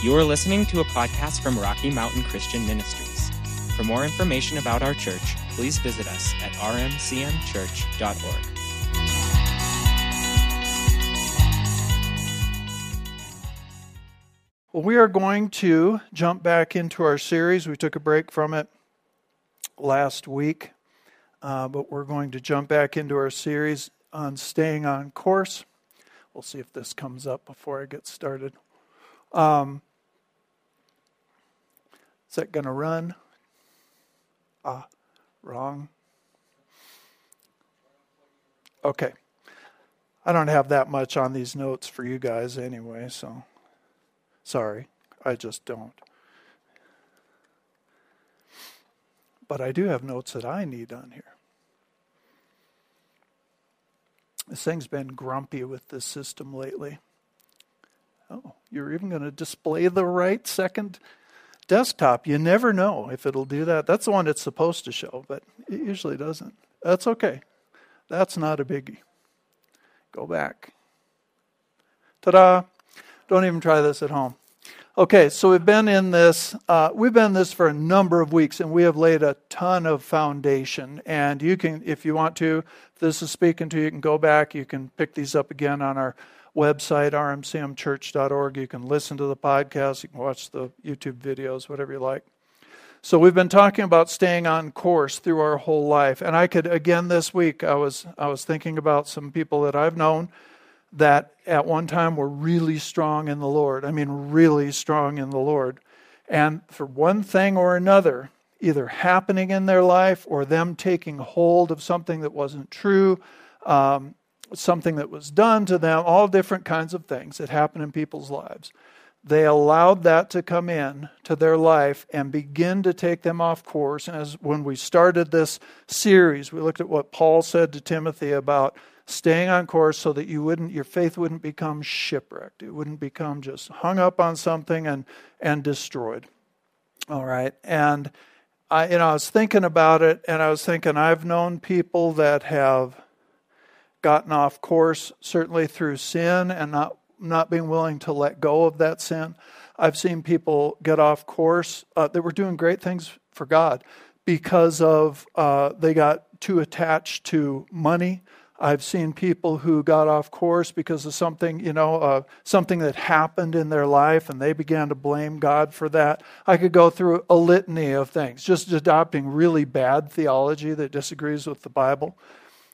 You are listening to a podcast from Rocky Mountain Christian Ministries. For more information about our church, please visit us at rmcmchurch.org. Well, we are going to jump back into our series. We took a break from it last week, uh, but we're going to jump back into our series on staying on course. We'll see if this comes up before I get started. Um, is that going to run? Ah, wrong. Okay. I don't have that much on these notes for you guys anyway, so sorry. I just don't. But I do have notes that I need on here. This thing's been grumpy with this system lately. Oh, you're even going to display the right second desktop. You never know if it'll do that. That's the one it's supposed to show, but it usually doesn't. That's okay. That's not a biggie. Go back. Ta da! Don't even try this at home. Okay, so we've been in this. Uh, we've been this for a number of weeks, and we have laid a ton of foundation. And you can, if you want to, if this is speaking to you, you can go back. You can pick these up again on our website, rmcmchurch.org. You can listen to the podcast, you can watch the YouTube videos, whatever you like. So we've been talking about staying on course through our whole life. And I could again this week I was I was thinking about some people that I've known that at one time were really strong in the Lord. I mean really strong in the Lord. And for one thing or another, either happening in their life or them taking hold of something that wasn't true, um, something that was done to them, all different kinds of things that happen in people's lives. They allowed that to come in to their life and begin to take them off course. And as when we started this series, we looked at what Paul said to Timothy about staying on course so that you wouldn't your faith wouldn't become shipwrecked. It wouldn't become just hung up on something and and destroyed. All right. And I you know, I was thinking about it and I was thinking I've known people that have gotten off course, certainly through sin and not, not being willing to let go of that sin. I've seen people get off course uh, that were doing great things for God because of uh, they got too attached to money. I've seen people who got off course because of something, you know, uh, something that happened in their life and they began to blame God for that. I could go through a litany of things, just adopting really bad theology that disagrees with the Bible.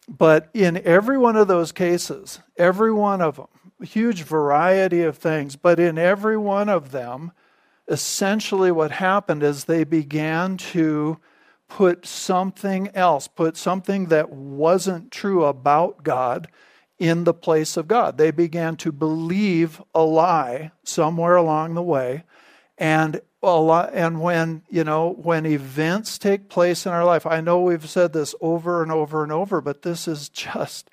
But in every one of those cases, every one of them, a huge variety of things, but in every one of them, essentially what happened is they began to put something else, put something that wasn't true about God in the place of God. They began to believe a lie somewhere along the way. And a lot, and when you know when events take place in our life i know we've said this over and over and over but this is just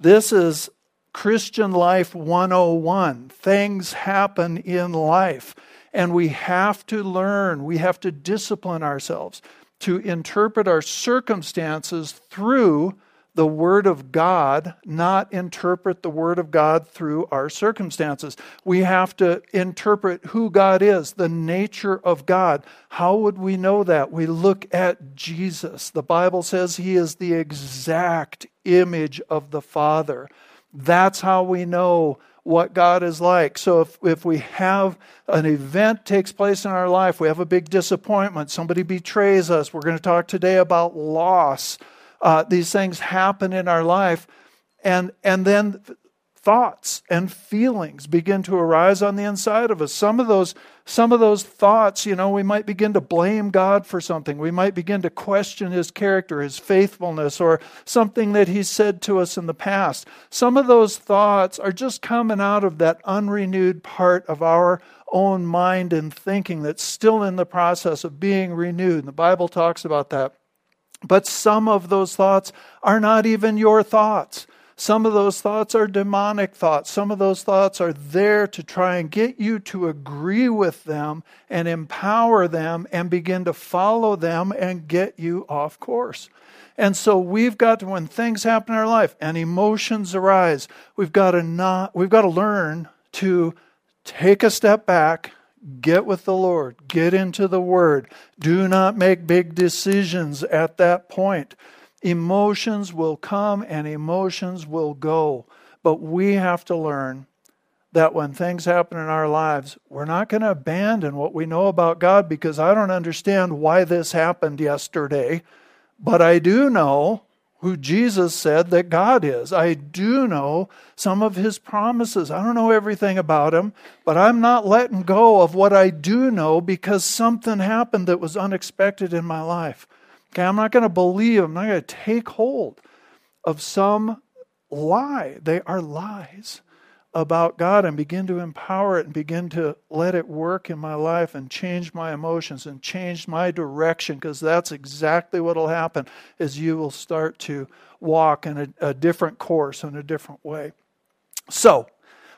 this is christian life 101 things happen in life and we have to learn we have to discipline ourselves to interpret our circumstances through the Word of God, not interpret the Word of God through our circumstances. We have to interpret who God is, the nature of God. How would we know that? We look at Jesus. The Bible says He is the exact image of the Father. That's how we know what God is like. So if, if we have an event takes place in our life, we have a big disappointment, somebody betrays us, we're going to talk today about loss uh, these things happen in our life, and and then thoughts and feelings begin to arise on the inside of us. Some of those some of those thoughts, you know, we might begin to blame God for something. We might begin to question his character, his faithfulness, or something that he said to us in the past. Some of those thoughts are just coming out of that unrenewed part of our own mind and thinking that's still in the process of being renewed. And the Bible talks about that. But some of those thoughts are not even your thoughts. Some of those thoughts are demonic thoughts. Some of those thoughts are there to try and get you to agree with them and empower them and begin to follow them and get you off course. And so we've got to, when things happen in our life and emotions arise, we've got to not, we've got to learn to take a step back, Get with the Lord. Get into the Word. Do not make big decisions at that point. Emotions will come and emotions will go. But we have to learn that when things happen in our lives, we're not going to abandon what we know about God because I don't understand why this happened yesterday. But I do know who Jesus said that God is. I do know some of his promises. I don't know everything about him, but I'm not letting go of what I do know because something happened that was unexpected in my life. Okay, I'm not going to believe, I'm not going to take hold of some lie. They are lies about God and begin to empower it and begin to let it work in my life and change my emotions and change my direction because that's exactly what will happen is you will start to walk in a, a different course in a different way. So,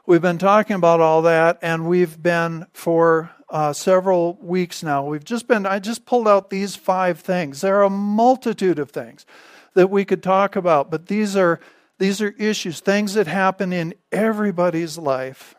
we've been talking about all that and we've been for uh, several weeks now. We've just been, I just pulled out these five things. There are a multitude of things that we could talk about, but these are these are issues, things that happen in everybody's life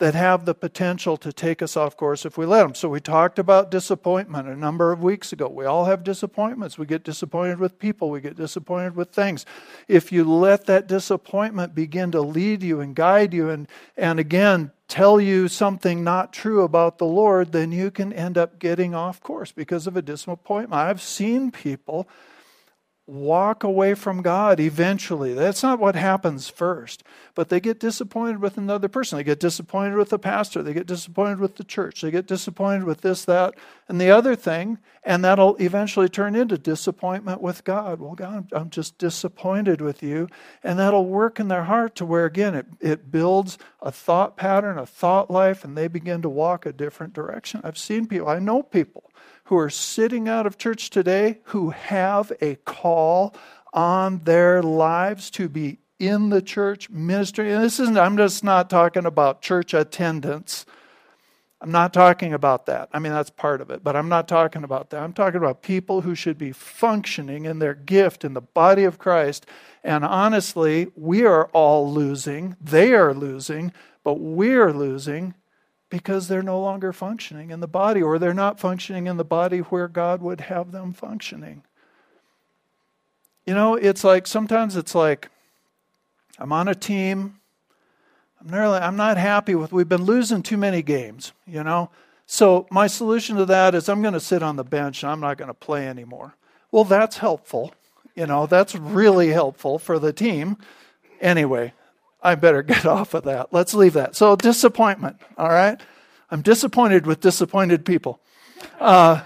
that have the potential to take us off course if we let them. So we talked about disappointment a number of weeks ago. We all have disappointments. We get disappointed with people, we get disappointed with things. If you let that disappointment begin to lead you and guide you and and again tell you something not true about the Lord, then you can end up getting off course because of a disappointment. I've seen people walk away from God eventually. That's not what happens first. But they get disappointed with another person. They get disappointed with the pastor. They get disappointed with the church. They get disappointed with this, that, and the other thing. And that'll eventually turn into disappointment with God. Well, God, I'm just disappointed with you. And that'll work in their heart to where, again, it, it builds a thought pattern, a thought life, and they begin to walk a different direction. I've seen people, I know people who are sitting out of church today who have a call on their lives to be in the church ministry. And this isn't, I'm just not talking about church attendance. I'm not talking about that. I mean, that's part of it, but I'm not talking about that. I'm talking about people who should be functioning in their gift in the body of Christ. And honestly, we are all losing. They are losing, but we're losing because they're no longer functioning in the body, or they're not functioning in the body where God would have them functioning. You know, it's like sometimes it's like I'm on a team. I'm nearly, I'm not happy with. We've been losing too many games. You know, so my solution to that is I'm going to sit on the bench and I'm not going to play anymore. Well, that's helpful. You know, that's really helpful for the team. Anyway, I better get off of that. Let's leave that. So, disappointment, all right? I'm disappointed with disappointed people. Uh,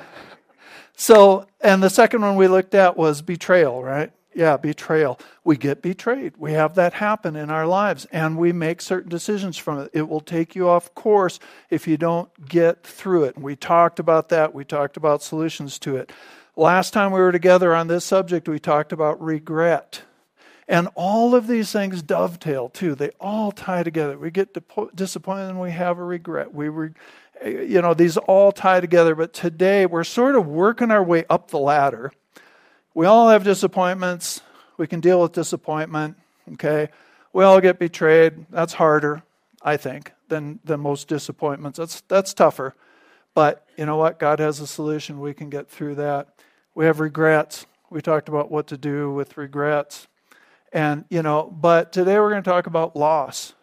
so, and the second one we looked at was betrayal, right? Yeah, betrayal. We get betrayed. We have that happen in our lives, and we make certain decisions from it. It will take you off course if you don't get through it. And we talked about that. We talked about solutions to it. Last time we were together on this subject, we talked about regret. And all of these things dovetail too. They all tie together. We get disappointed and we have a regret. We, re, you know, these all tie together. But today we're sort of working our way up the ladder. We all have disappointments. We can deal with disappointment. Okay, we all get betrayed. That's harder, I think, than than most disappointments. That's that's tougher. But you know what? God has a solution. We can get through that. We have regrets. We talked about what to do with regrets. And, you know, but today we're going to talk about loss.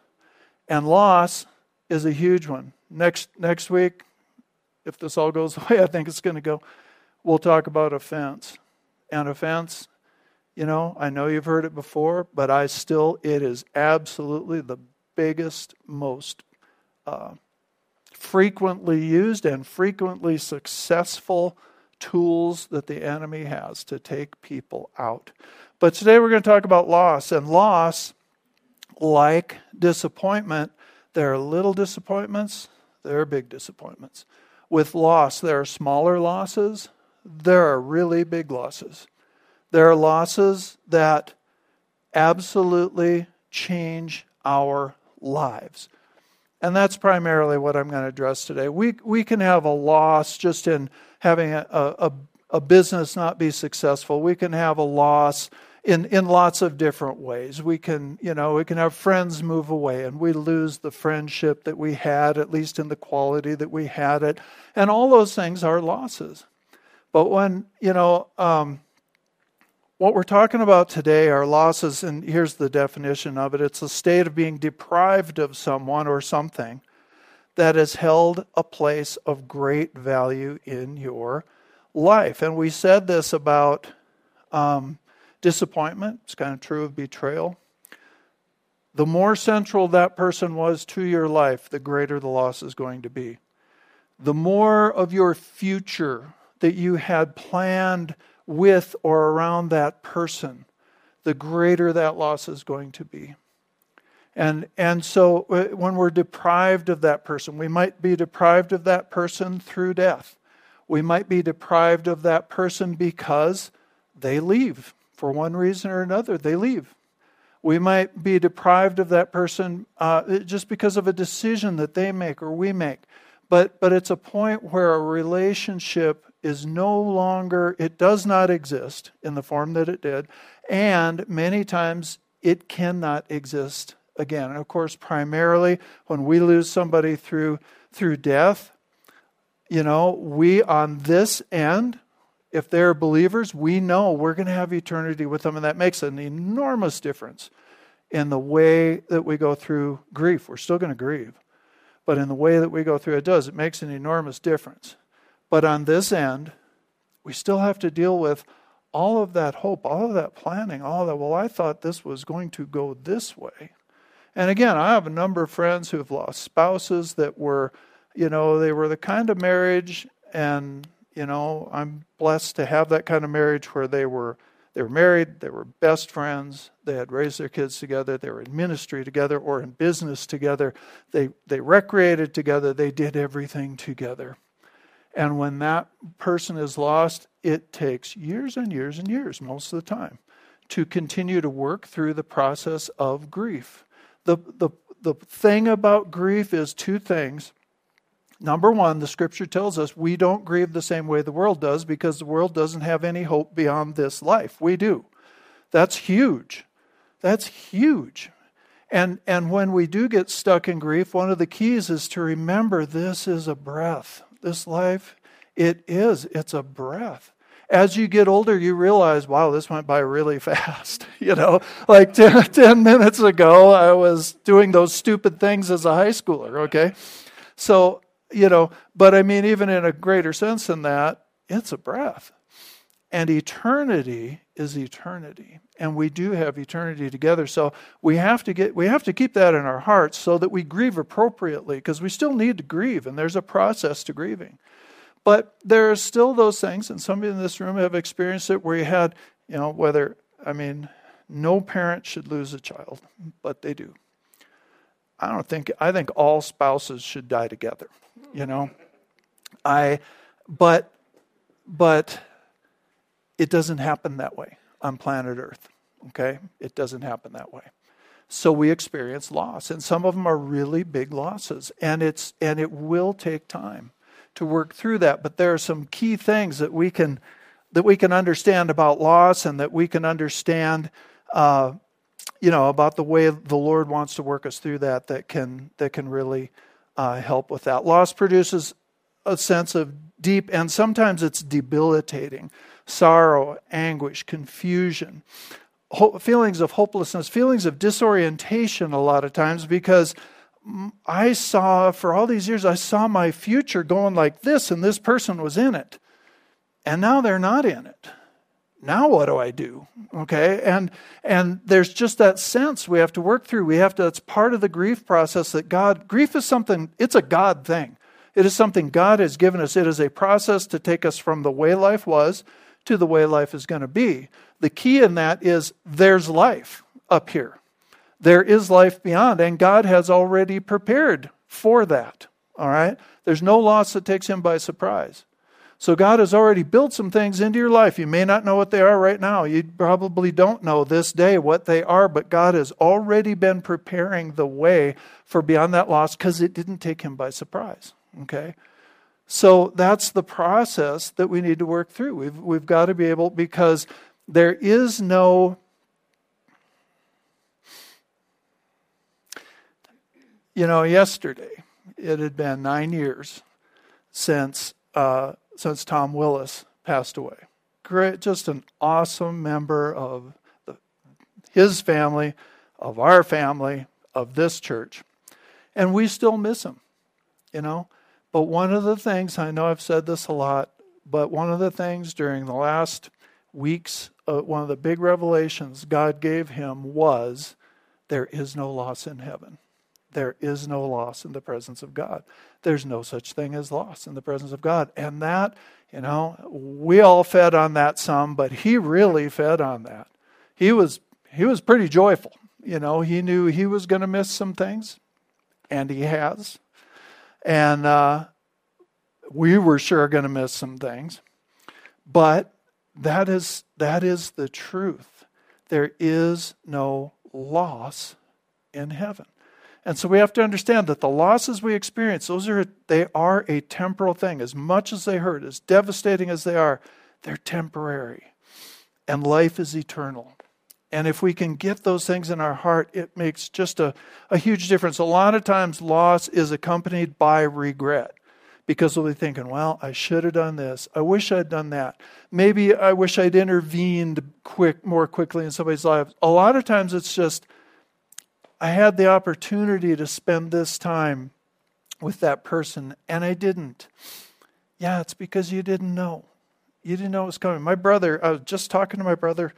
And loss is a huge one. Next next week, if this all goes the way I think it's going to go, we'll talk about offense. And offense, you know, I know you've heard it before, but I still, it is absolutely the biggest, most uh, frequently used and frequently successful tools that the enemy has to take people out. But today we're going to talk about loss. And loss, like disappointment, there are little disappointments, there are big disappointments. With loss, there are smaller losses, there are really big losses. There are losses that absolutely change our lives. And that's primarily what I'm going to address today. We, we can have a loss just in having a, a, a business not be successful. We can have a loss in, in lots of different ways. We can, you know, we can have friends move away and we lose the friendship that we had, at least in the quality that we had it. And all those things are losses. But when, you know, um, what we're talking about today are losses, and here's the definition of it it's a state of being deprived of someone or something that has held a place of great value in your life. And we said this about um, disappointment, it's kind of true of betrayal. The more central that person was to your life, the greater the loss is going to be. The more of your future that you had planned with or around that person, the greater that loss is going to be. And, and so uh, when we're deprived of that person, we might be deprived of that person through death. We might be deprived of that person because they leave. For one reason or another, they leave. We might be deprived of that person uh, just because of a decision that they make or we make. But, but it's a point where a relationship is no longer, it does not exist in the form that it did, and many times it cannot exist again. And of course, primarily when we lose somebody through through death, you know, we on this end, if they're believers, we know we're going to have eternity with them, and that makes an enormous difference in the way that we go through grief. We're still going to grieve, but in the way that we go through it does, it makes an enormous difference. But on this end, we still have to deal with all of that hope, all of that planning, all that, well, I thought this was going to go this way. And again, I have a number of friends who have lost spouses that were, you know, they were the kind of marriage, and, you know, I'm blessed to have that kind of marriage where they were they were married, they were best friends, they had raised their kids together, they were in ministry together or in business together, they they recreated together, they did everything together. And when that person is lost, it takes years and years and years, most of the time, to continue to work through the process of grief. The, the, the thing about grief is two things. Number one, the scripture tells us we don't grieve the same way the world does because the world doesn't have any hope beyond this life. We do. That's huge. That's huge. And, and when we do get stuck in grief, one of the keys is to remember this is a breath this life, it is, it's a breath. As you get older, you realize, wow, this went by really fast. you know, like 10, 10 minutes ago, I was doing those stupid things as a high schooler, okay? So, you know, but I mean, even in a greater sense than that, it's a breath. And eternity is eternity. And we do have eternity together. So we have to get we have to keep that in our hearts so that we grieve appropriately, because we still need to grieve, and there's a process to grieving. But there are still those things, and some of you in this room have experienced it where you had, you know, whether I mean, no parent should lose a child, but they do. I don't think I think all spouses should die together, you know. I but but it doesn't happen that way on planet Earth. Okay? It doesn't happen that way. So we experience loss, and some of them are really big losses, and it's and it will take time to work through that. But there are some key things that we can that we can understand about loss, and that we can understand, uh, you know, about the way the Lord wants to work us through that. That can that can really uh, help with that. Loss produces a sense of deep, and sometimes it's debilitating sorrow, anguish, confusion, feelings of hopelessness, feelings of disorientation a lot of times because I saw, for all these years, I saw my future going like this, and this person was in it. And now they're not in it. Now what do I do? Okay? And and there's just that sense we have to work through. We have to it's part of the grief process that God grief is something, it's a God thing. It is something God has given us. It is a process to take us from the way life was to the way life is going to be. The key in that is there's life up here. There is life beyond, and God has already prepared for that. All right? There's no loss that takes him by surprise. So God has already built some things into your life. You may not know what they are right now. You probably don't know this day what they are, but God has already been preparing the way for beyond that loss because it didn't take him by surprise. Okay? So that's the process that we need to work through. We've, we've got to be able, because there is no you know, yesterday it had been nine years since uh, since Tom Willis passed away. Great, just an awesome member of the, his family, of our family, of this church, and we still miss him. You know, but one of the things I know I've said this a lot, but one of the things during the last weeks, uh, one of the big revelations God gave him was there is no loss in heaven. There is no loss in the presence of God. There's no such thing as loss in the presence of God. And that, you know, we all fed on that some, but he really fed on that. He was he was pretty joyful. You know, he knew he was going to miss some things, and he has. And uh, we were sure going to miss some things. But that is that is the truth. There is no loss in heaven. And so we have to understand that the losses we experience, those are they are a temporal thing. As much as they hurt, as devastating as they are, they're temporary. And life is eternal. And if we can get those things in our heart, it makes just a, a huge difference. A lot of times loss is accompanied by regret because we'll be thinking, well, I should have done this. I wish I'd done that. Maybe I wish I'd intervened quick more quickly in somebody's life. A lot of times it's just I had the opportunity to spend this time with that person and I didn't. Yeah, it's because you didn't know. You didn't know it was coming. My brother, I was just talking to my brother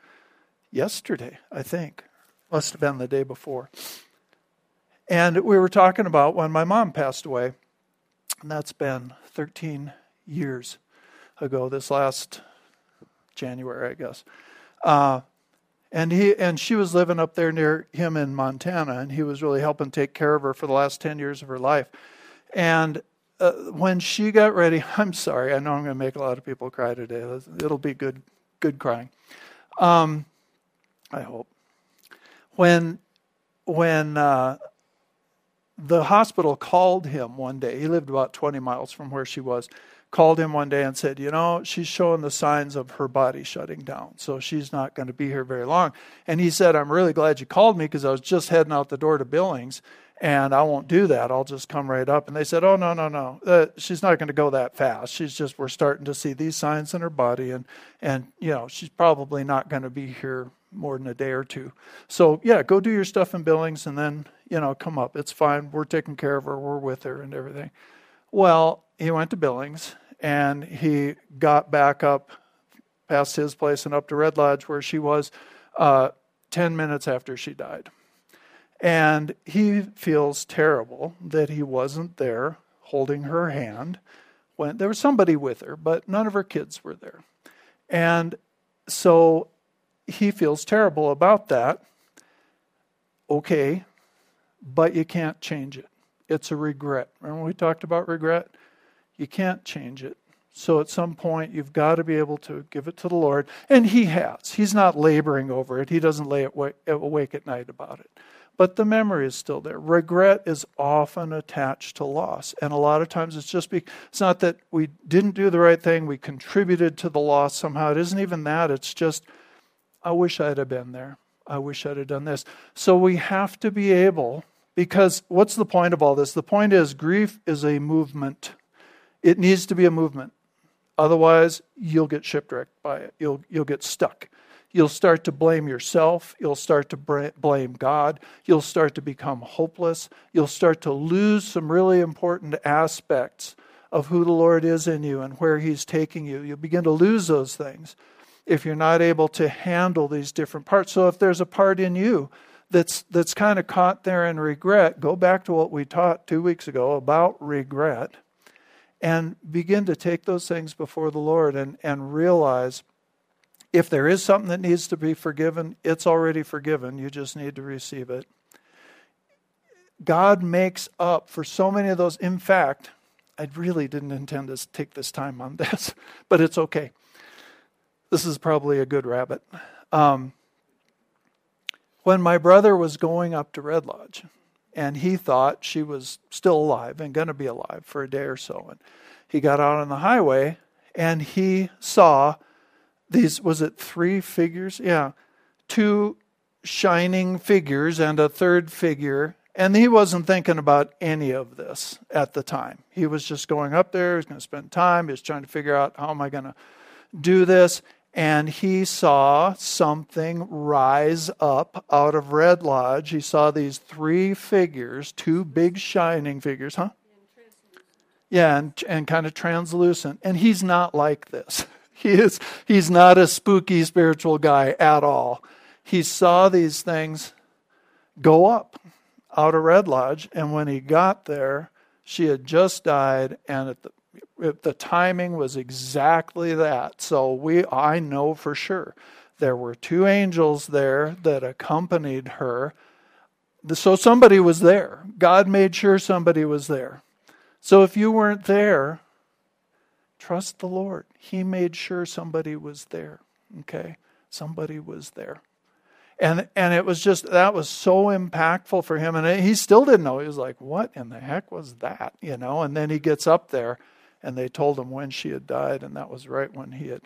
yesterday, I think. Must have been the day before. And we were talking about when my mom passed away. And that's been 13 years ago, this last January, I guess. Uh, and he and she was living up there near him in Montana, and he was really helping take care of her for the last ten years of her life. And uh, when she got ready, I'm sorry, I know I'm going to make a lot of people cry today. It'll be good, good crying. Um, I hope. When when uh, the hospital called him one day, he lived about 20 miles from where she was called him one day and said, You know, she's showing the signs of her body shutting down, so she's not going to be here very long. And he said, I'm really glad you called me because I was just heading out the door to Billings and I won't do that. I'll just come right up. And they said, Oh, no, no, no. Uh, she's not going to go that fast. She's just, we're starting to see these signs in her body, and, and you know, she's probably not going to be here more than a day or two. So, yeah, go do your stuff in Billings and then, you know, come up. It's fine. We're taking care of her. We're with her and everything. Well, he went to Billings and he got back up past his place and up to Red Lodge where she was uh, 10 minutes after she died. And he feels terrible that he wasn't there holding her hand when there was somebody with her, but none of her kids were there. And so he feels terrible about that. Okay, but you can't change it. It's a regret. Remember we talked about regret? You can't change it. So at some point, you've got to be able to give it to the Lord. And He has. He's not laboring over it, He doesn't lay awake at night about it. But the memory is still there. Regret is often attached to loss. And a lot of times it's just be, it's not that we didn't do the right thing, we contributed to the loss somehow. It isn't even that. It's just, I wish I'd have been there. I wish I'd have done this. So we have to be able, because what's the point of all this? The point is, grief is a movement. It needs to be a movement. Otherwise, you'll get shipwrecked by it. You'll, you'll get stuck. You'll start to blame yourself. You'll start to blame God. You'll start to become hopeless. You'll start to lose some really important aspects of who the Lord is in you and where He's taking you. You'll begin to lose those things if you're not able to handle these different parts. So if there's a part in you that's that's kind of caught there in regret, go back to what we taught 2 weeks ago about regret and begin to take those things before the Lord and, and realize if there is something that needs to be forgiven, it's already forgiven. You just need to receive it. God makes up for so many of those. In fact, I really didn't intend to take this time on this, but it's okay. This is probably a good rabbit. Um, when my brother was going up to Red Lodge, and he thought she was still alive and going to be alive for a day or so. And he got out on the highway and he saw these was it three figures? Yeah. Two shining figures and a third figure And he wasn't thinking about any of this at the time. He was just going up there, he was going to spend time, he was trying to figure out how am I going to do this. And he saw something rise up out of Red Lodge. He saw these three figures, two big shining figures, huh? Yeah, and, and kind of translucent. And he's not like this. He is he's not a spooky spiritual guy at all. He saw these things go up out of Red Lodge, and when he got there, she had just died, and at the the timing was exactly that. So we I know for sure there were two angels there that accompanied her. So somebody was there. God made sure somebody was there. So if you weren't there, trust the Lord. He made sure somebody was there. Okay? Somebody was there and and it was just that was so impactful for him and he still didn't know he was like what in the heck was that you know and then he gets up there and they told him when she had died and that was right when he had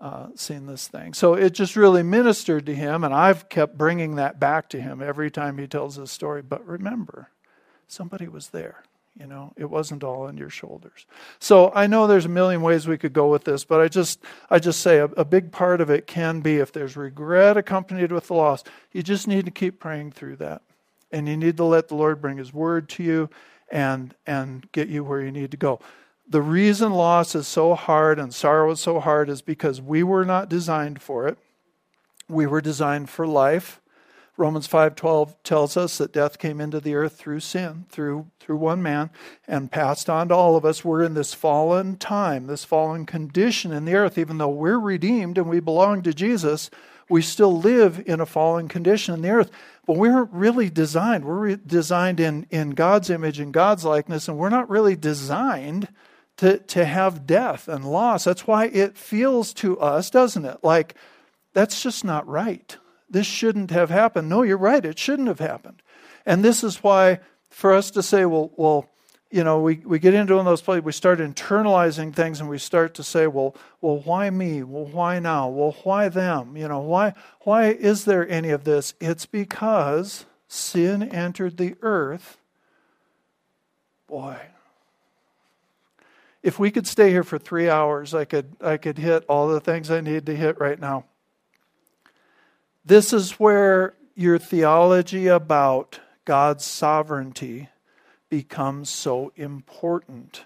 uh, seen this thing so it just really ministered to him and i've kept bringing that back to him every time he tells this story but remember somebody was there you know, it wasn't all on your shoulders. So I know there's a million ways we could go with this, but I just I just say a, a big part of it can be if there's regret accompanied with the loss, you just need to keep praying through that. And you need to let the Lord bring his word to you and and get you where you need to go. The reason loss is so hard and sorrow is so hard is because we were not designed for it. We were designed for life Romans 5:12 tells us that death came into the earth through sin, through through one man and passed on to all of us. We're in this fallen time, this fallen condition in the earth even though we're redeemed and we belong to Jesus, we still live in a fallen condition in the earth. But we're really designed. We're re- designed in in God's image and God's likeness and we're not really designed to to have death and loss. That's why it feels to us, doesn't it? Like that's just not right this shouldn't have happened. No, you're right, it shouldn't have happened. And this is why, for us to say, well, well, you know, we, we get into those places, we start internalizing things and we start to say, well, well, why me? Well, why now? Well, why them? You know, why why is there any of this? It's because sin entered the earth. Boy. If we could stay here for three hours, I could I could hit all the things I need to hit right now. This is where your theology about God's sovereignty becomes so important.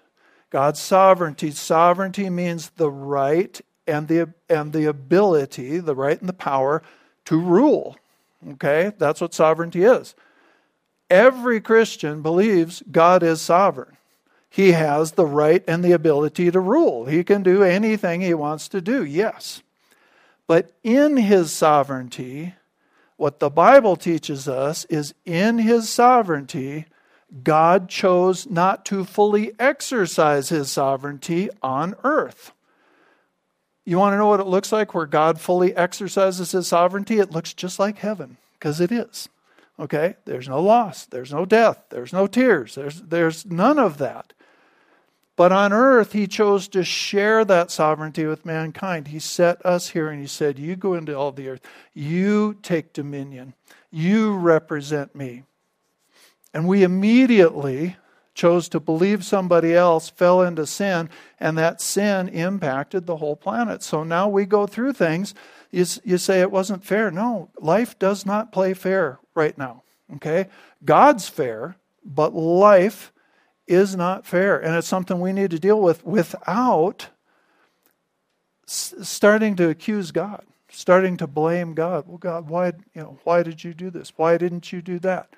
God's sovereignty, sovereignty means the right and the and the ability, the right and the power to rule. Okay? That's what sovereignty is. Every Christian believes God is sovereign. He has the right and the ability to rule. He can do anything he wants to do. Yes. But in his sovereignty, what the Bible teaches us is in his sovereignty, God chose not to fully exercise his sovereignty on earth. You want to know what it looks like where God fully exercises his sovereignty? It looks just like heaven, because it is. Okay? There's no loss, there's no death, there's no tears, there's, there's none of that. But on earth, he chose to share that sovereignty with mankind. He set us here and he said, You go into all the earth, you take dominion, you represent me. And we immediately chose to believe somebody else, fell into sin, and that sin impacted the whole planet. So now we go through things. You, you say it wasn't fair. No, life does not play fair right now. Okay? God's fair, but life is not fair. And it's something we need to deal with without starting to accuse God, starting to blame God. Well, God, why, you know, why did you do this? Why didn't you do that?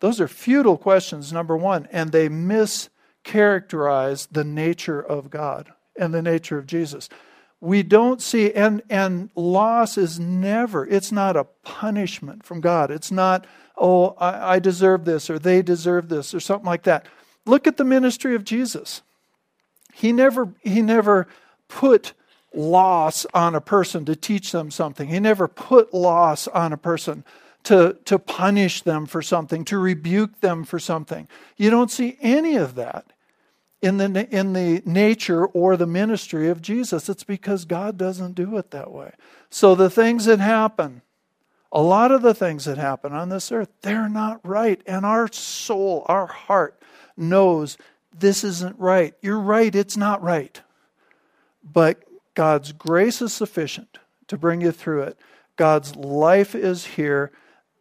Those are futile questions, number one, and they mischaracterize the nature of God and the nature of Jesus. We don't see, and, and loss is never, it's not a punishment from God. It's not, oh, I, I deserve this or they deserve this or something like that. Look at the ministry of Jesus. He never, he never put loss on a person to teach them something. He never put loss on a person to, to punish them for something, to rebuke them for something. You don't see any of that in the, in the nature or the ministry of Jesus. It's because God doesn't do it that way. So the things that happen A lot of the things that happen on this earth, they're not right. And our soul, our heart knows this isn't right. You're right, it's not right. But God's grace is sufficient to bring you through it. God's life is here.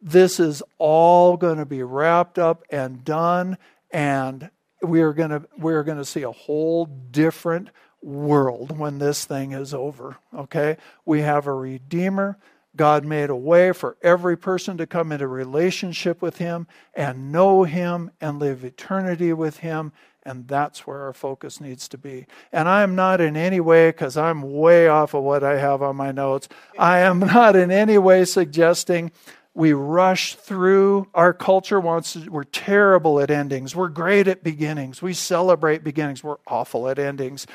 This is all going to be wrapped up and done, and we are going to we are going to see a whole different world when this thing is over. Okay, we have a redeemer. God made a way for every person to come into relationship with Him and know Him and live eternity with Him. And that's where our focus needs to be. And I am not in any way, because I'm way off of what I have on my notes, I am not in any way suggesting we rush through. Our culture wants, to, we're terrible at endings. We're great at beginnings. We celebrate beginnings. We're awful at endings.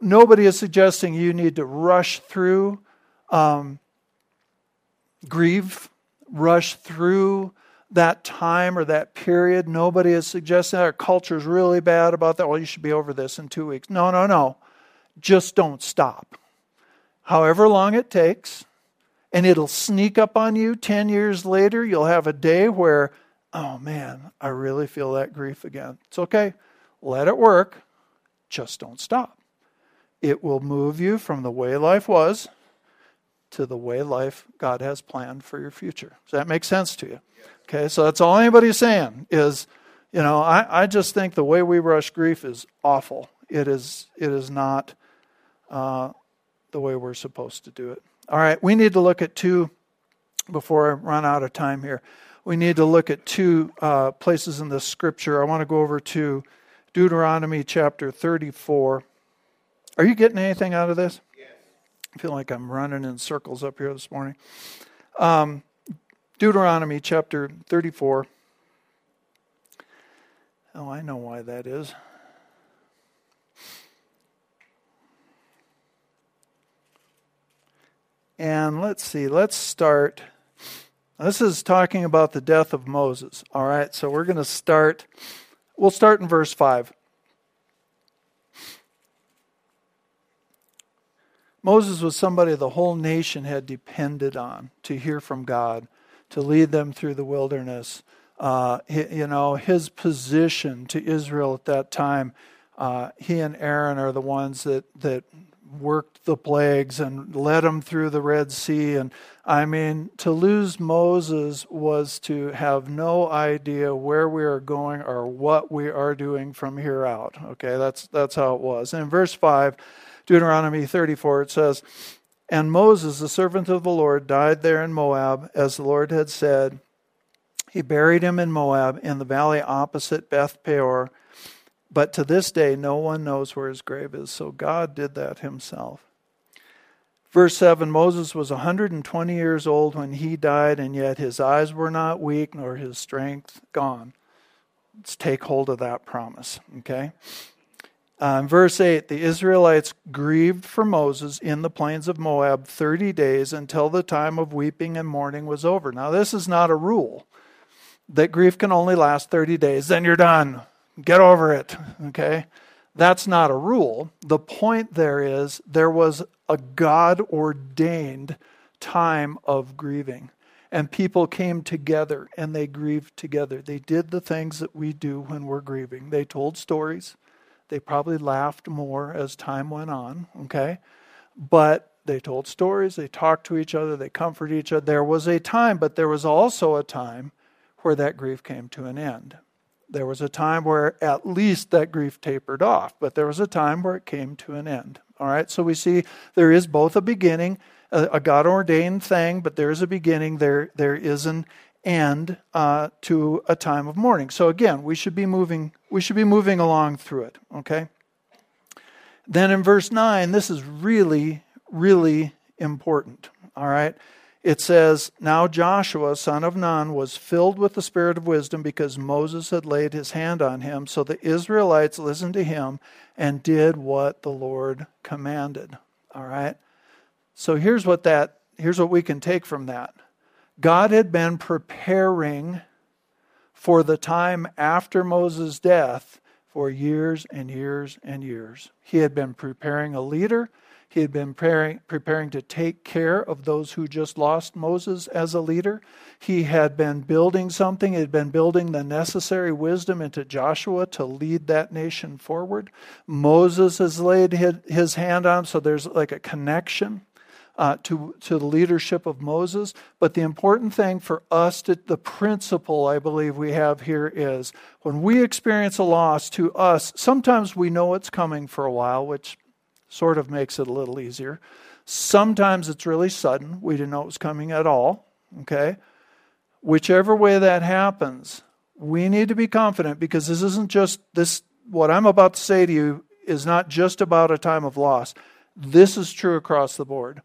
Nobody is suggesting you need to rush through um, grieve, rush through that time or that period. Nobody is suggesting our culture is really bad about that. Well, you should be over this in two weeks. No, no, no. Just don't stop. However long it takes, and it'll sneak up on you 10 years later. You'll have a day where, oh man, I really feel that grief again. It's okay. Let it work. Just don't stop. It will move you from the way life was to the way life God has planned for your future. Does that make sense to you? Okay, so that's all anybody's saying is, you know, I, I just think the way we rush grief is awful. It is it is not uh, the way we're supposed to do it. All right, we need to look at two before I run out of time here. We need to look at two uh, places in the scripture. I want to go over to Deuteronomy chapter 34. Are you getting anything out of this? I feel like I'm running in circles up here this morning. Um, Deuteronomy chapter 34. Oh, I know why that is. And let's see, let's start. This is talking about the death of Moses. All right, so we're going to start. We'll start in verse 5. Moses was somebody the whole nation had depended on to hear from God, to lead them through the wilderness. Uh, you know, his position to Israel at that time, uh, he and Aaron are the ones that, that worked the plagues and led them through the Red Sea. And I mean, to lose Moses was to have no idea where we are going or what we are doing from here out. Okay, that's, that's how it was. And in verse 5, Deuteronomy 34, it says, And Moses, the servant of the Lord, died there in Moab, as the Lord had said. He buried him in Moab, in the valley opposite Beth Peor. But to this day, no one knows where his grave is. So God did that himself. Verse 7 Moses was 120 years old when he died, and yet his eyes were not weak, nor his strength gone. Let's take hold of that promise, okay? Uh, verse 8, the Israelites grieved for Moses in the plains of Moab 30 days until the time of weeping and mourning was over. Now, this is not a rule that grief can only last 30 days, then you're done. Get over it. Okay? That's not a rule. The point there is there was a God ordained time of grieving. And people came together and they grieved together. They did the things that we do when we're grieving. They told stories. They probably laughed more as time went on, okay? But they told stories, they talked to each other, they comforted each other. There was a time, but there was also a time where that grief came to an end. There was a time where at least that grief tapered off, but there was a time where it came to an end. All right, so we see there is both a beginning, a, God ordained thing, but there is a beginning, there, there is an end uh, to a time of mourning. So again, we should be moving. We should be moving along through it. Okay. Then in verse nine, this is really, really important. All right. It says, Now Joshua, son of Nun, was filled with the spirit of wisdom because Moses had laid his hand on him. So the Israelites listened to him and did what the Lord commanded. All right. So here's what that here's what we can take from that. God had been preparing for the time after Moses' death for years and years and years. He had been preparing a leader, He had been preparing, preparing to take care of those who just lost Moses as a leader. He had been building something, he had been building the necessary wisdom into Joshua to lead that nation forward. Moses has laid his hand on him, so there's like a connection uh, to, to the leadership of Moses. But the important thing for us, to, the principle I believe we have here is when we experience a loss to us, sometimes we know it's coming for a while, which sort of makes it a little easier. Sometimes it's really sudden. We didn't know it was coming at all. Okay? Whichever way that happens, we need to be confident because this isn't just this, what I'm about to say to you is not just about a time of loss. This is true across the board.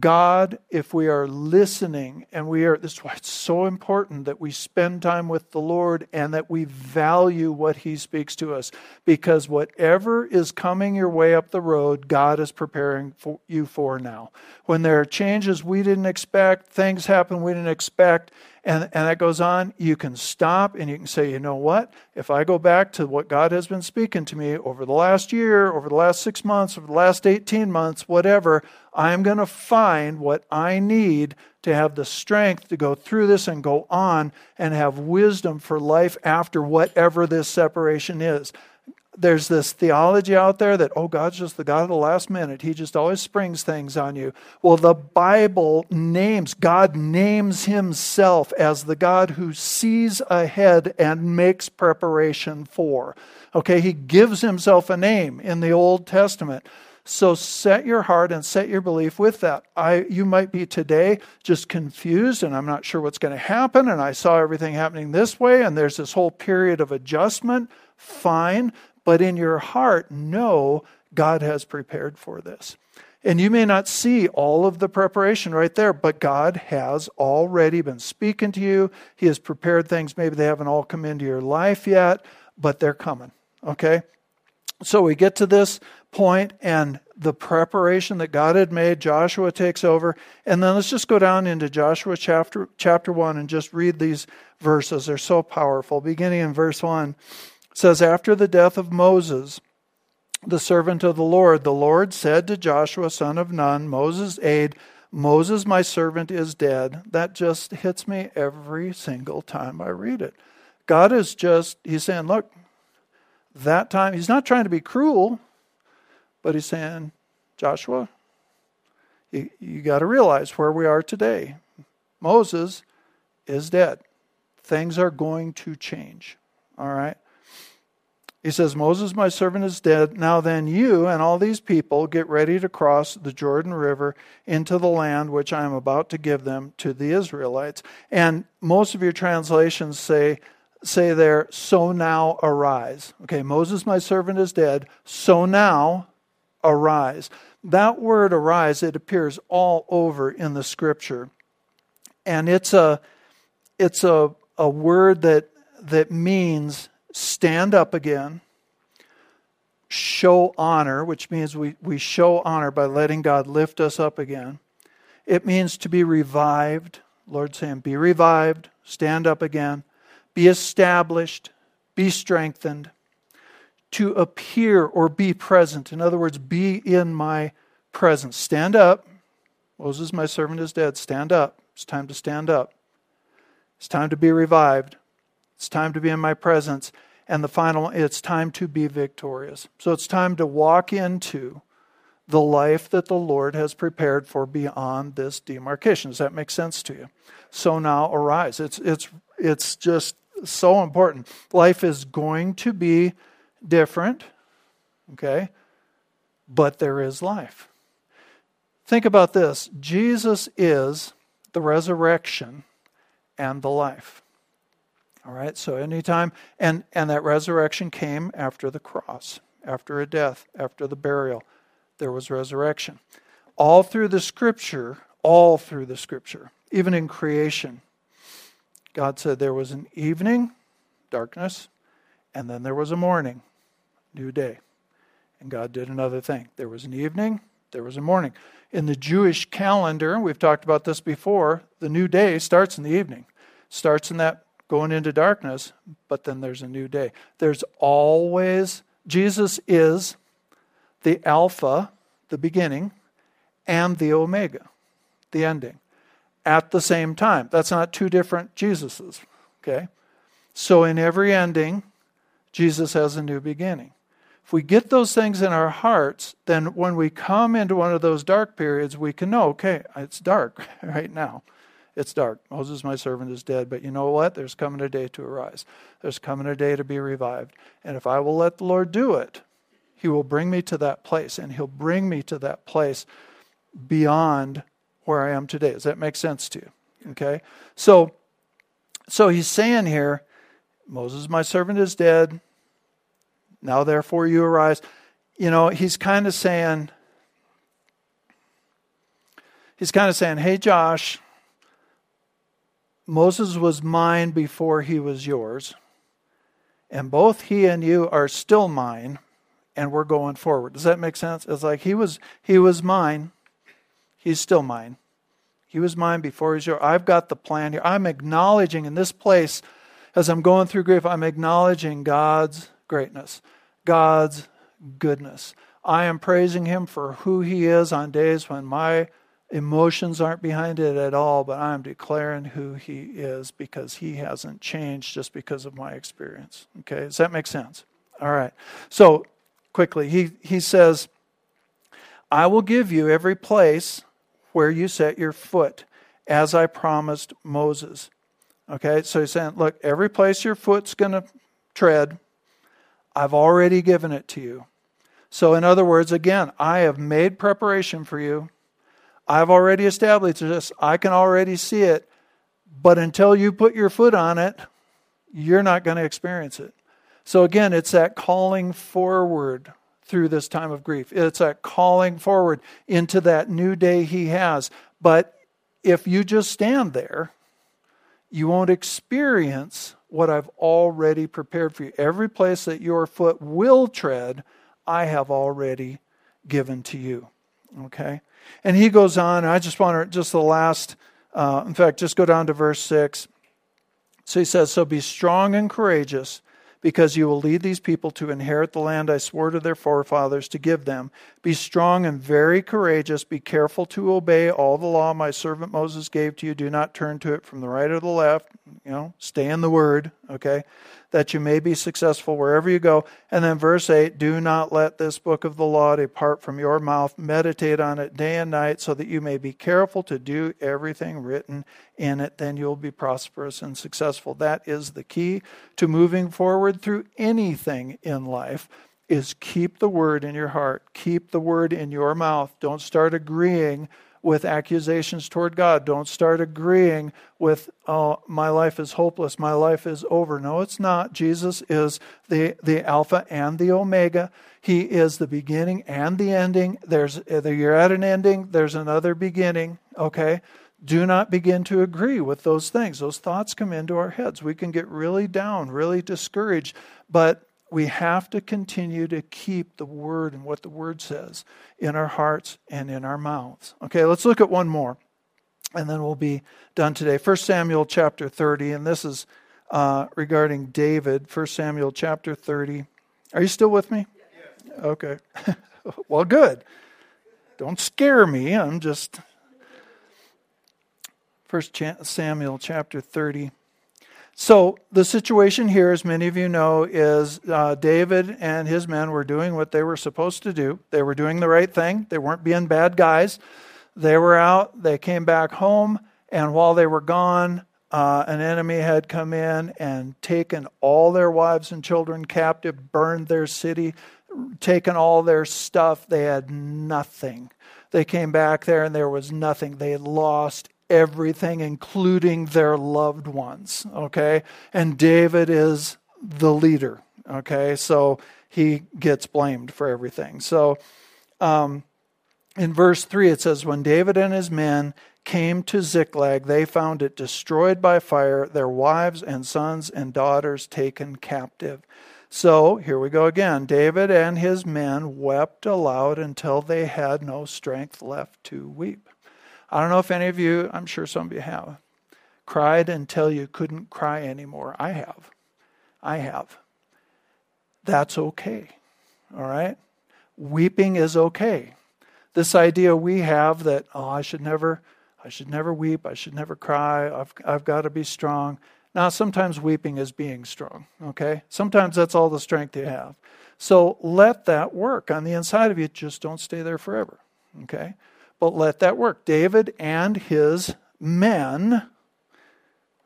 God, if we are listening, and we are, this is why it's so important that we spend time with the Lord and that we value what He speaks to us. Because whatever is coming your way up the road, God is preparing for you for now. When there are changes we didn't expect, things happen we didn't expect, and, and that goes on, you can stop and you can say, you know what? If I go back to what God has been speaking to me over the last year, over the last six months, over the last 18 months, whatever, I'm going to find what I need to have the strength to go through this and go on and have wisdom for life after whatever this separation is there's this theology out there that, oh, God's just the God of the last minute. He just always springs things on you. Well, the Bible names, God names himself as the God who sees ahead and makes preparation for. Okay, he gives himself a name in the Old Testament. So set your heart and set your belief with that. I you might be today just confused and I'm not sure what's going to happen and I saw everything happening this way and there's this whole period of adjustment. Fine, but in your heart, know God has prepared for this. And you may not see all of the preparation right there, but God has already been speaking to you. He has prepared things. Maybe they haven't all come into your life yet, but they're coming. Okay? So we get to this point and the preparation that God had made, Joshua takes over. And then let's just go down into Joshua chapter chapter 1 and just read these verses. They're so powerful. Beginning in verse 1 says, After the death of Moses, the servant of the Lord, the Lord said to Joshua, son of Nun, Moses' aide, Moses, my servant, is dead. That just hits me every single time I read it. God is just, He's saying, Look, that time, He's not trying to be cruel, but He's saying, Joshua, you, you got to realize where we are today. Moses is dead. Things are going to change. All right? He says, Moses, my servant, is dead. Now then, you and all these people get ready to cross the Jordan River into the land which I am about to give them to the Israelites. And most of your translations say, say there, so now arise. Okay, Moses, my servant, is dead. So now arise. That word arise, it appears all over in the scripture. And it's a it's a, a word that that means stand up again, show honor, which means we, we show honor by letting God lift us up again. It means to be revived. Lord saying, be revived, stand up again, be established, be strengthened, to appear or be present. In other words, be in my presence. Stand up. Moses, my servant, is dead. Stand up. It's time to stand up. It's time to be revived. It's time to be in my presence. And the final, it's time to be victorious. So it's time to walk into the life that the Lord has prepared for beyond this demarcation. Does that make sense to you? So now arise. It's, it's, it's just so important. Life is going to be different, okay? But there is life. Think about this Jesus is the resurrection and the life. All right, so anytime, and, and that resurrection came after the cross, after a death, after the burial, there was resurrection. All through the scripture, all through the scripture, even in creation, God said there was an evening, darkness, and then there was a morning, new day. And God did another thing. There was an evening, there was a morning. In the Jewish calendar, we've talked about this before, the new day starts in the evening. Starts in that going into darkness, but then there's a new day. There's always, Jesus is the Alpha, the beginning, and the Omega, the ending, at the same time. That's not two different Jesuses, okay? So in every ending, Jesus has a new beginning. If we get those things in our hearts, then when we come into one of those dark periods, we can know, okay, it's dark right now. It's dark. Moses, my servant, is dead. But you know what? There's coming a day to arise. There's coming a day to be revived. And if I will let the Lord do it, He will bring me to that place. And He'll bring me to that place beyond where I am today. Does that make sense to you? Okay? So, so He's saying here, Moses, my servant, is dead. Now, therefore, you arise. You know, He's kind of saying, He's kind of saying, hey, Josh, Moses was mine before he was yours. And both he and you are still mine, and we're going forward. Does that make sense? It's like he was he was mine. He's still mine. He was mine before he's yours. I've got the plan here. I'm acknowledging in this place, as I'm going through grief, I'm acknowledging God's greatness, God's goodness. I am praising him for who he is on days when my Emotions aren't behind it at all, but I'm declaring who he is because he hasn't changed just because of my experience. Okay, does that make sense? All right. So, quickly, he, he says, I will give you every place where you set your foot, as I promised Moses. Okay, so he's saying, look, every place your foot's going to tread, I've already given it to you. So, in other words, again, I have made preparation for you. I've already established this. I can already see it. But until you put your foot on it, you're not going to experience it. So again, it's that calling forward through this time of grief. It's that calling forward into that new day he has. But if you just stand there, you won't experience what I've already prepared for you. Every place that your foot will tread, I have already given to you. Okay? And he goes on, I just want to, just the last, uh, in fact, just go down to verse 6. So he says, So be strong and courageous, because you will lead these people to inherit the land I swore to their forefathers to give them. Be strong and very courageous. Be careful to obey all the law my servant Moses gave to you. Do not turn to it from the right or the left. You know, stay in the word, okay? that you may be successful wherever you go. And then verse 8 do not let this book of the law depart from your mouth. Meditate on it day and night so that you may be careful to do everything written in it. Then you'll be prosperous and successful. That is the key to moving forward through anything in life is keep the word in your heart keep the word in your mouth don't start agreeing with accusations toward God. Don't start agreeing with, oh, my life is hopeless, my life is over. No, it's not. Jesus is the, the Alpha and the Omega. He is the beginning and the ending. There's you're at an ending, there's another beginning, okay? Do not begin to agree with those things. Those thoughts come into our heads. We can get really down, really discouraged, but we have to continue to keep the word and what the word says in our hearts and in our mouths. Okay, let's look at one more and then we'll be done today. 1 Samuel chapter 30, and this is uh, regarding David. 1 Samuel chapter 30. Are you still with me? Okay. well, good. Don't scare me. I'm just. 1 Samuel chapter 30. So, the situation here, as many of you know, is uh, David and his men were doing what they were supposed to do. They were doing the right thing, they weren't being bad guys. They were out, they came back home, and while they were gone, uh, an enemy had come in and taken all their wives and children captive, burned their city, taken all their stuff. They had nothing. They came back there and there was nothing. They had lost everything, including their loved ones. Okay? And David is the leader. Okay? So he gets blamed for everything. So um, in verse 3, it says, When David and his men came to Ziklag, they found it destroyed by fire, their wives and sons and daughters taken captive. So here we go again. David and his men wept aloud until they had no strength left to weep. I don't know if any of you, I'm sure some of you have, cried until you couldn't cry anymore. I have. I have. That's okay. All right? Weeping is okay. This idea we have that, oh, I should never, I should never weep, I should never cry, I've, I've got to be strong. Now, sometimes weeping is being strong, okay? Sometimes that's all the strength you have. So let that work on the inside of you. Just don't stay there forever, okay? But let that work. David and his men,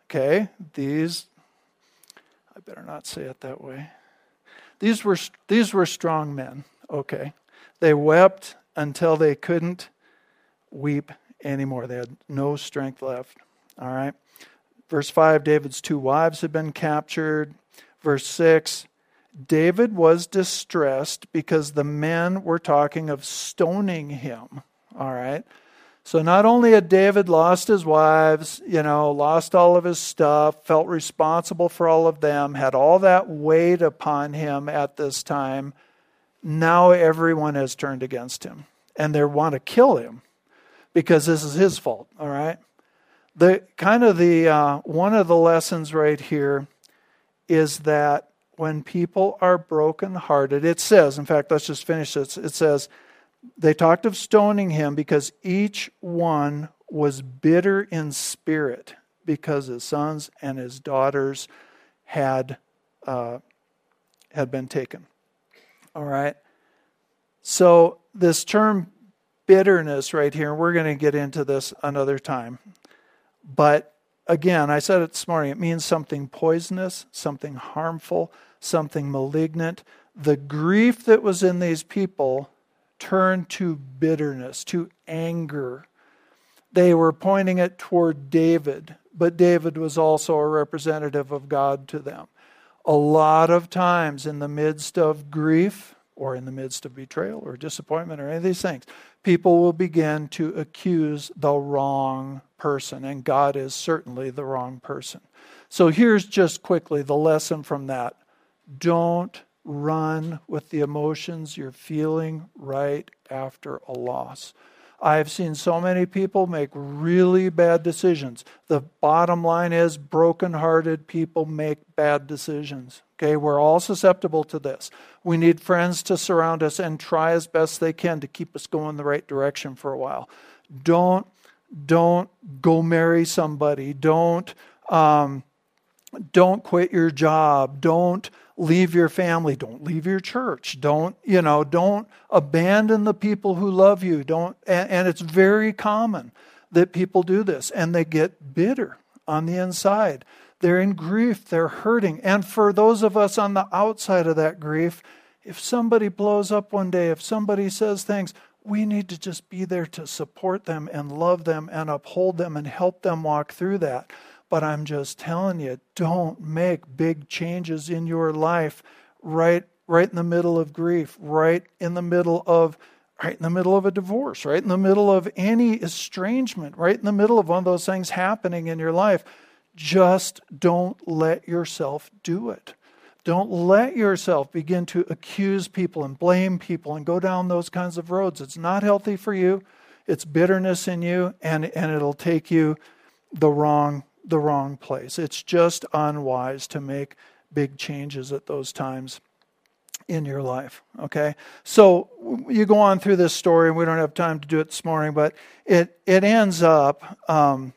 okay, these, I better not say it that way. These were, these were strong men, okay? They wept until they couldn't weep anymore. They had no strength left, all right? Verse 5 David's two wives had been captured. Verse 6 David was distressed because the men were talking of stoning him. All right. So not only had David lost his wives, you know, lost all of his stuff, felt responsible for all of them, had all that weight upon him at this time, now everyone has turned against him and they want to kill him because this is his fault, all right? The kind of the uh, one of the lessons right here is that when people are brokenhearted, it says, in fact, let's just finish this. It says, they talked of stoning him because each one was bitter in spirit because his sons and his daughters had uh, had been taken. All right. So this term bitterness right here, we're going to get into this another time. But again, I said it this morning, it means something poisonous, something harmful, something malignant. The grief that was in these people turned to bitterness, to anger. They were pointing it toward David, but David was also a representative of God to them. A lot of times, in the midst of grief, or in the midst of betrayal, or disappointment, or any of these things, people will begin to accuse the wrong person, and God is certainly the wrong person. So here's just quickly the lesson from that don't run with the emotions you're feeling right after a loss. I've seen so many people make really bad decisions. The bottom line is broken-hearted people make bad decisions. Okay, we're all susceptible to this. We need friends to surround us and try as best they can to keep us going the right direction for a while. Don't don't go marry somebody. Don't um, don't quit your job. Don't leave your family. Don't leave your church. Don't you know don't abandon the people who love you. Don't and, and, it's very common that people do this and they get bitter on the inside. They're in grief. They're hurting. And for those of us on the outside of that grief if somebody blows up one day if somebody says things we need to just be there to support them and love them and uphold them and help them walk through that but I'm just telling you, don't make big changes in your life right right in the middle of grief, right in the middle of right in the middle of a divorce, right in the middle of any estrangement, right in the middle of one of those things happening in your life. Just don't let yourself do it. Don't let yourself begin to accuse people and blame people and go down those kinds of roads. It's not healthy for you. It's bitterness in you, and, and it'll take you the wrong the wrong place. It's just unwise to make big changes at those times in your life. Okay? So you go on through this story, and we don't have time to do it this morning, but it, it ends up um,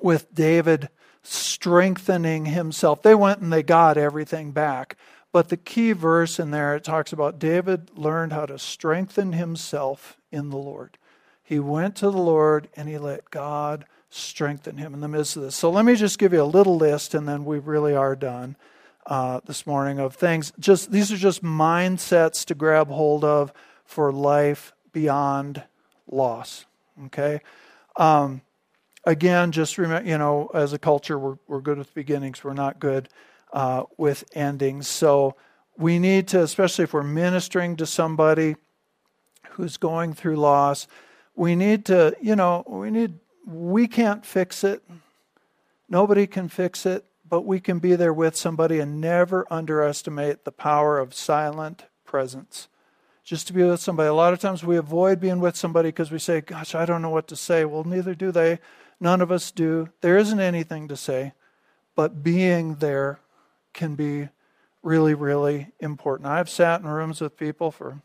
with David strengthening himself. They went and they got everything back. But the key verse in there, it talks about David learned how to strengthen himself in the Lord. He went to the Lord and he let God strengthen him in the midst of this. So let me just give you a little list, and then we really are done uh, this morning of things. Just these are just mindsets to grab hold of for life beyond loss. Okay. Um, again, just remember, you know, as a culture, we're we're good with beginnings. We're not good uh, with endings. So we need to, especially if we're ministering to somebody who's going through loss, we need to, you know, we need we can't fix it. Nobody can fix it, but we can be there with somebody and never underestimate the power of silent presence. Just to be with somebody. A lot of times we avoid being with somebody because we say, Gosh, I don't know what to say. Well, neither do they. None of us do. There isn't anything to say, but being there can be really, really important. I've sat in rooms with people for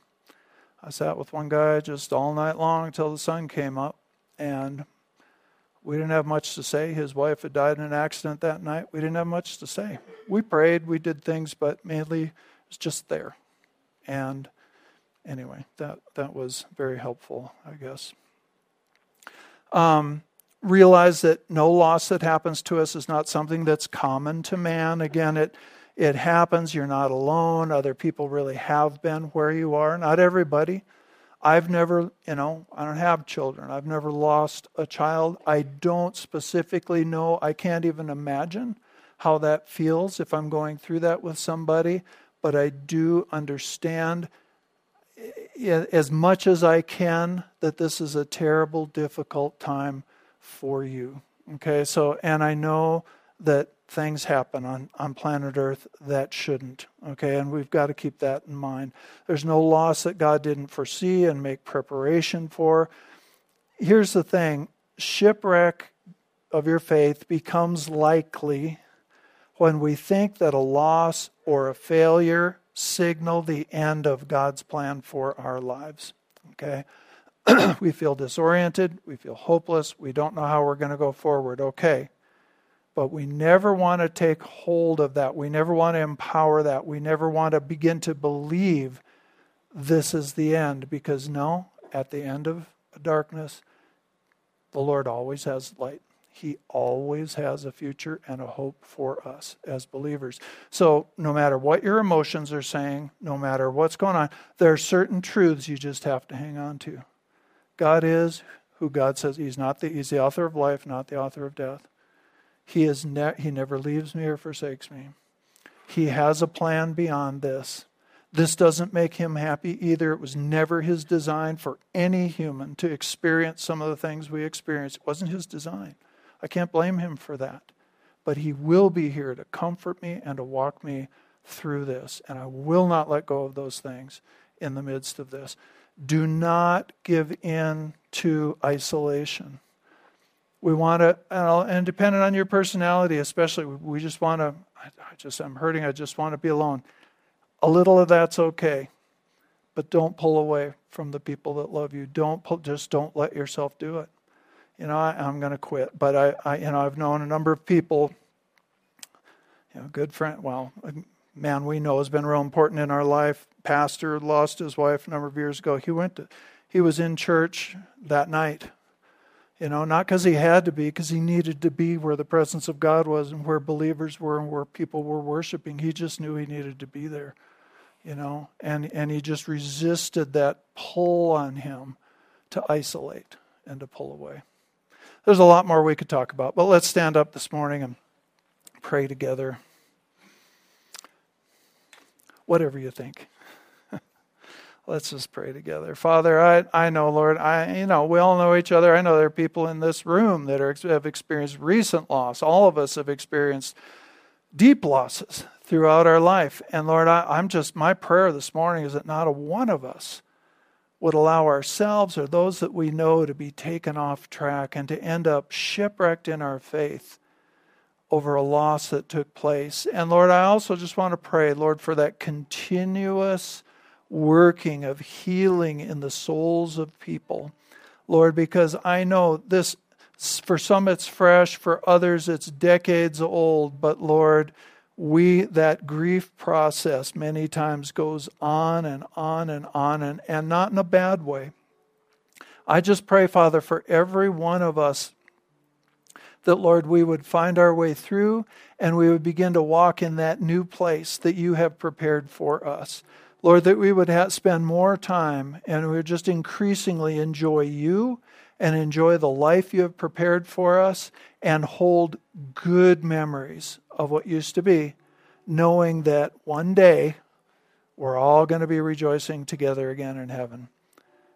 I sat with one guy just all night long until the sun came up, and we didn't have much to say. His wife had died in an accident that night. We didn't have much to say. We prayed, we did things, but mainly it was just there. And anyway, that, that was very helpful, I guess. Um, realize that no loss that happens to us is not something that's common to man. Again, it it happens. You're not alone. Other people really have been where you are. Not everybody. I've never, you know, I don't have children. I've never lost a child. I don't specifically know. I can't even imagine how that feels if I'm going through that with somebody. But I do understand eh, eh, as much as I can that this is a terrible, difficult time for you. Okay, so, and I know that things happen on, on planet Earth that shouldn't. Okay, and we've got to keep that in mind. There's no loss that God didn't foresee and make preparation for. Here's the thing shipwreck of your faith becomes likely when we think that a loss or a failure signal the end of God's plan for our lives. Okay? we feel disoriented, we feel hopeless, we don't know how we're going to go forward. Okay. But we never want to take hold of that. We never want to empower that. We never want to begin to believe this is the end because no, at the end of darkness, the Lord always has light. He always has a future and a hope for us as believers. So, no matter what your emotions are saying, no matter what's going on, there are certain truths you just have to hang on to. God is who God says He's not the He's the author of life, not the author of death. He is ne- He never leaves me or forsakes me. He has a plan beyond this. This doesn't make him happy either. It was never his design for any human to experience some of the things we experience. It wasn't his design. I can't blame him for that. But he will be here to comfort me and to walk me through this. And I will not let go of those things in the midst of this. Do not give in to isolation. We want to, uh, and depending on your personality, especially, we just want to, I just, I'm hurting, I just want to be alone. A little of that's okay, but don't pull away from the people that love you. Don't pull, just don't let yourself do it you know, I, am going to quit. But I, I, you know, I've known a number of people, you know, good friend, well, a man we know has been real important in our life. Pastor lost his wife a number of years ago. He went to, he was in church that night. You know, not because he had to be, because he needed to be where the presence of God was and where believers were and where people were worshiping. He just knew he needed to be there, you know, and, and he just resisted that pull on him to isolate and to pull away. There's a lot more we could talk about, but let's stand up this morning and pray together. Whatever you think. Let's just pray together. Father, I, I know, Lord, I you know, we all know each other. I know there are people in this room that are, have experienced recent loss. All of us have experienced deep losses throughout our life. And Lord, I, I'm just my prayer this morning is that not a one of us would allow ourselves or those that we know to be taken off track and to end up shipwrecked in our faith over a loss that took place. And Lord, I also just want to pray, Lord, for that continuous working of healing in the souls of people. Lord, because I know this, for some it's fresh, for others it's decades old, but Lord, we that grief process many times goes on and on and on and, and not in a bad way i just pray father for every one of us that lord we would find our way through and we would begin to walk in that new place that you have prepared for us lord that we would have, spend more time and we would just increasingly enjoy you and enjoy the life you have prepared for us and hold good memories of what used to be, knowing that one day we're all going to be rejoicing together again in heaven.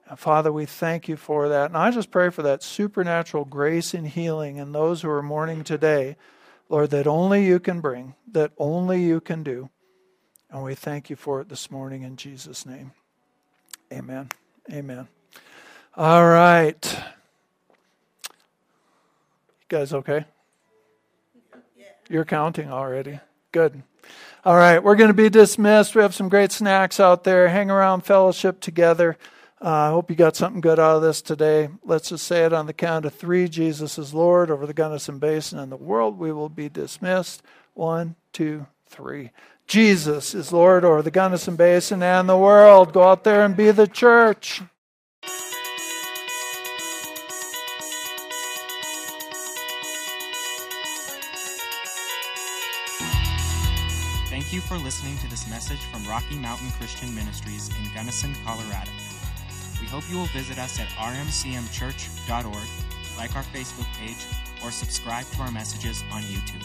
And Father, we thank you for that. And I just pray for that supernatural grace and healing in those who are mourning today, Lord, that only you can bring, that only you can do. And we thank you for it this morning in Jesus' name. Amen. Amen. All right. You guys okay? You're counting already. Good. All right, we're going to be dismissed. We have some great snacks out there. Hang around, fellowship together. Uh, I hope you got something good out of this today. Let's just say it on the count of three Jesus is Lord over the Gunnison Basin and the world. We will be dismissed. One, two, three. Jesus is Lord over the Gunnison Basin and the world. Go out there and be the church. Thank you for listening to this message from Rocky Mountain Christian Ministries in Gunnison, Colorado. We hope you will visit us at rmcmchurch.org, like our Facebook page, or subscribe to our messages on YouTube.